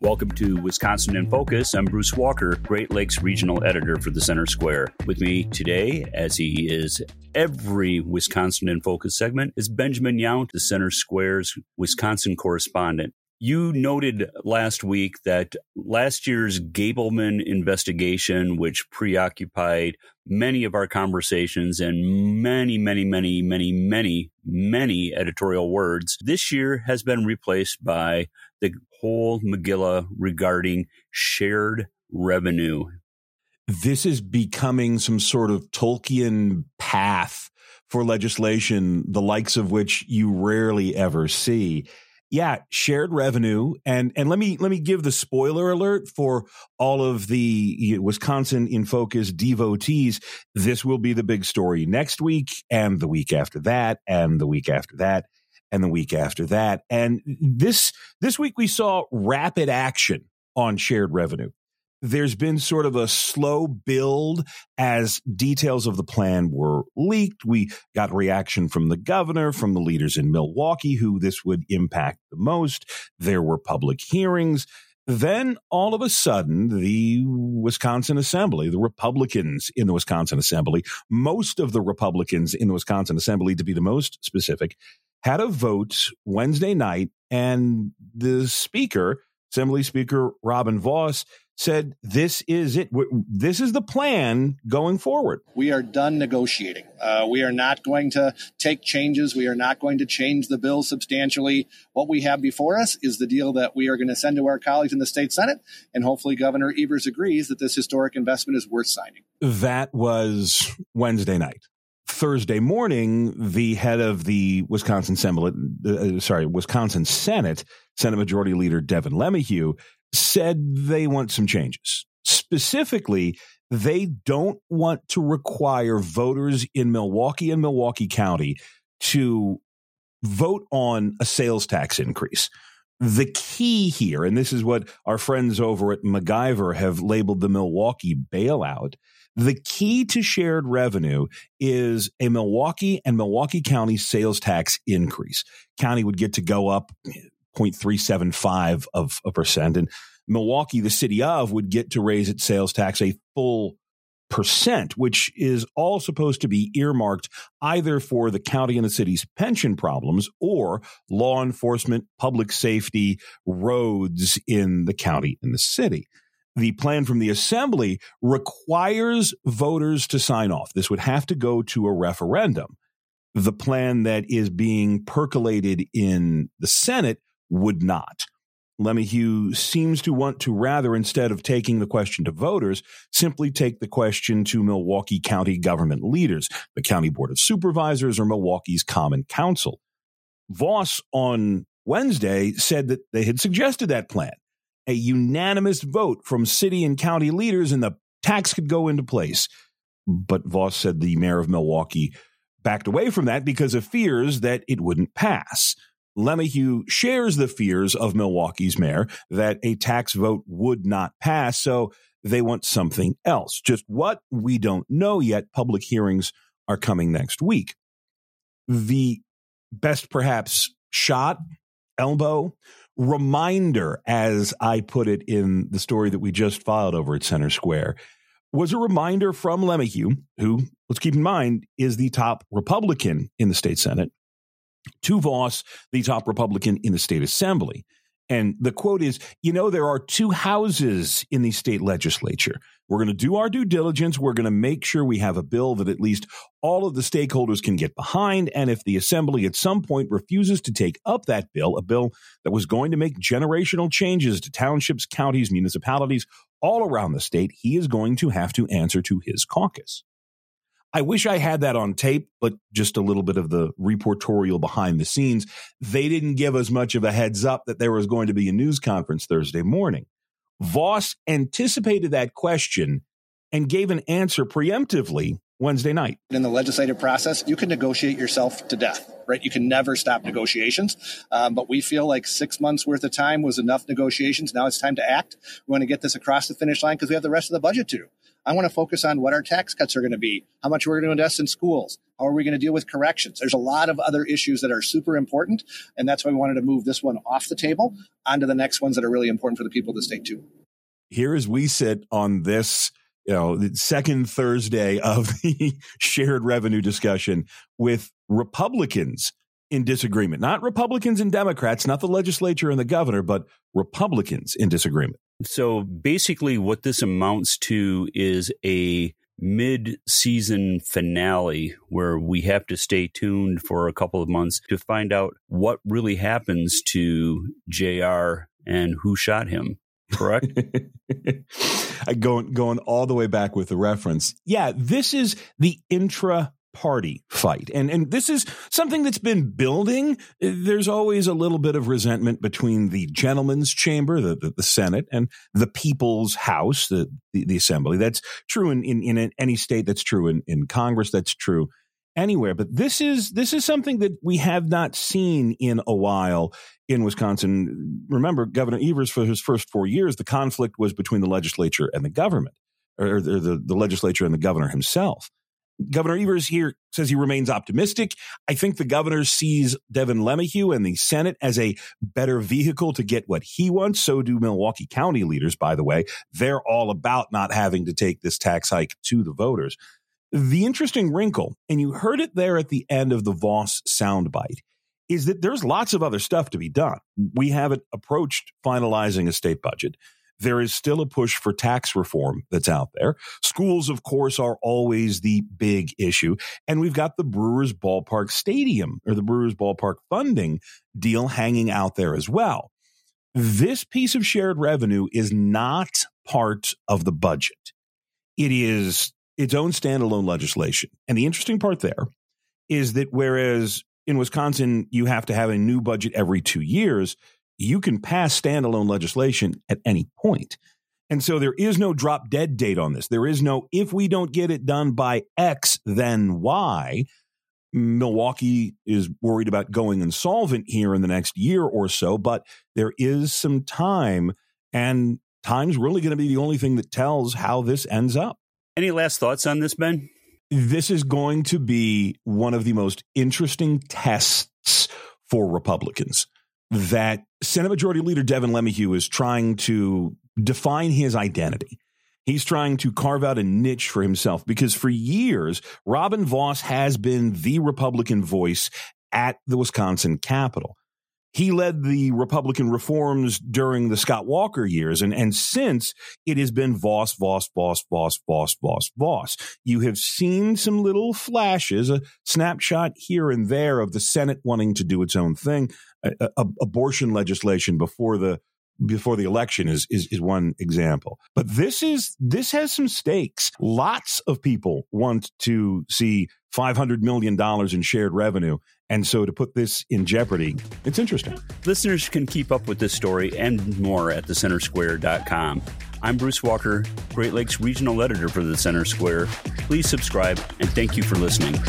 Welcome to Wisconsin in Focus. I'm Bruce Walker, Great Lakes Regional Editor for the Center Square. With me today, as he is every Wisconsin in Focus segment, is Benjamin Yount, the Center Square's Wisconsin correspondent. You noted last week that last year's Gableman investigation, which preoccupied many of our conversations and many, many, many, many, many, many editorial words, this year has been replaced by the whole Megillah regarding shared revenue. This is becoming some sort of Tolkien path for legislation, the likes of which you rarely ever see. Yeah, shared revenue, and and let me let me give the spoiler alert for all of the Wisconsin in focus devotees. This will be the big story next week, and the week after that, and the week after that and the week after that. And this this week we saw rapid action on shared revenue. There's been sort of a slow build as details of the plan were leaked. We got reaction from the governor, from the leaders in Milwaukee, who this would impact the most. There were public hearings. Then all of a sudden, the Wisconsin Assembly, the Republicans in the Wisconsin Assembly, most of the Republicans in the Wisconsin Assembly, to be the most specific, had a vote Wednesday night, and the Speaker, Assembly Speaker Robin Vos, said this is it. This is the plan going forward. We are done negotiating. Uh, we are not going to take changes. We are not going to change the bill substantially. What we have before us is the deal that we are going to send to our colleagues in the state Senate. And hopefully, Governor Evers agrees that this historic investment is worth signing. That was Wednesday night. Thursday morning, the head of the Wisconsin Assembly, uh, sorry, Wisconsin Senate, Senate Majority Leader Devin LeMahieu, said they want some changes. Specifically, they don't want to require voters in Milwaukee and Milwaukee County to vote on a sales tax increase. The key here, and this is what our friends over at MacIver have labeled the Milwaukee bailout, the key to shared revenue is a Milwaukee and Milwaukee County sales tax increase. County would get to go up eh, 0.375 of a percent and Milwaukee, the city of, would get to raise its sales tax a full percent, which is all supposed to be earmarked either for the county and the city's pension problems or law enforcement, public safety, roads in the county and the city the plan from the assembly requires voters to sign off. This would have to go to a referendum. The plan that is being percolated in the Senate would not. LeMahieu seems to want to rather, instead of taking the question to voters, simply take the question to Milwaukee County government leaders, the County Board of Supervisors, or Milwaukee's Common Council. Vos on Wednesday said that they had suggested that plan a unanimous vote from city and county leaders, and the tax could go into place. But Vos said the mayor of Milwaukee backed away from that because of fears that it wouldn't pass. LeMahieu shares the fears of Milwaukee's mayor that a tax vote would not pass, so they want something else. Just what we don't know yet. Public hearings are coming next week. The best, perhaps, shot, elbow reminder, as I put it in the story that we just filed over at Center Square, was a reminder from LeMahieu, who, let's keep in mind, is the top Republican in the state Senate, to Vos, the top Republican in the state Assembly. And the quote is, you know, there are two houses in the state legislature. We're going to do our due diligence. We're going to make sure we have a bill that at least all of the stakeholders can get behind. And if the assembly at some point refuses to take up that bill, a bill that was going to make generational changes to townships, counties, municipalities all around the state, he is going to have to answer to his caucus. I wish I had that on tape, but just a little bit of the reportorial behind the scenes. They didn't give us much of a heads up that there was going to be a news conference Thursday morning. Vos anticipated that question and gave an answer preemptively Wednesday night. In the legislative process, you can negotiate yourself to death, right? You can never stop negotiations. Um, but we feel like six months worth of time was enough negotiations. Now it's time to act. We want to get this across the finish line because we have the rest of the budget to do. I want to focus on what our tax cuts are going to be, how much we're going to invest in schools, how are we going to deal with corrections. There's a lot of other issues that are super important, and that's why we wanted to move this one off the table onto the next ones that are really important for the people of the state too. Here as we sit on this you know, second Thursday of the shared revenue discussion with Republicans in disagreement, not Republicans and Democrats, not the legislature and the governor, but Republicans in disagreement. So basically, what this amounts to is a mid season finale where we have to stay tuned for a couple of months to find out what really happens to JR and who shot him. Correct? going going all the way back with the reference. Yeah, this is the intra party fight. And and this is something that's been building. There's always a little bit of resentment between the gentleman's chamber, the, the, the Senate, and the people's house, the, the, the assembly. That's true in, in, in any state. That's true in, in Congress. That's true anywhere. But this is this is something that we have not seen in a while in Wisconsin. Remember, Governor Evers for his first four years, the conflict was between the legislature and the government, or the, the legislature and the governor himself. Governor Evers here says he remains optimistic. I think the governor sees Devin LeMahieu and the Senate as a better vehicle to get what he wants. So do Milwaukee County leaders, by the way. They're all about not having to take this tax hike to the voters. The interesting wrinkle, and you heard it there at the end of the Vos soundbite, is that there's lots of other stuff to be done. We haven't approached finalizing a state budget there is still a push for tax reform that's out there. Schools, of course, are always the big issue. And we've got the Brewers Ballpark Stadium or the Brewers Ballpark funding deal hanging out there as well. This piece of shared revenue is not part of the budget. It is its own standalone legislation. And the interesting part there is that whereas in Wisconsin, you have to have a new budget every two years, you can pass standalone legislation at any point. And so there is no drop dead date on this. There is no, if we don't get it done by X, then Y. Milwaukee is worried about going insolvent here in the next year or so, but there is some time, and time's really going to be the only thing that tells how this ends up. Any last thoughts on this, Ben? This is going to be one of the most interesting tests for Republicans that Senate Majority Leader Devin LeMahieu is trying to define his identity. He's trying to carve out a niche for himself because for years, Robin Vos has been the Republican voice at the Wisconsin Capitol. He led the Republican reforms during the Scott Walker years, and, and since it has been Vos, Vos, Vos, Vos, Vos, Vos, Vos. You have seen some little flashes, a snapshot here and there of the Senate wanting to do its own thing a, a, abortion legislation before the before the election is, is is one example. But this is this has some stakes. Lots of people want to see five hundred million dollars in shared revenue. And so to put this in jeopardy, it's interesting. Listeners can keep up with this story and more at thecentersquare.com. I'm Bruce Walker, Great Lakes Regional Editor for the Center Square. Please subscribe and thank you for listening.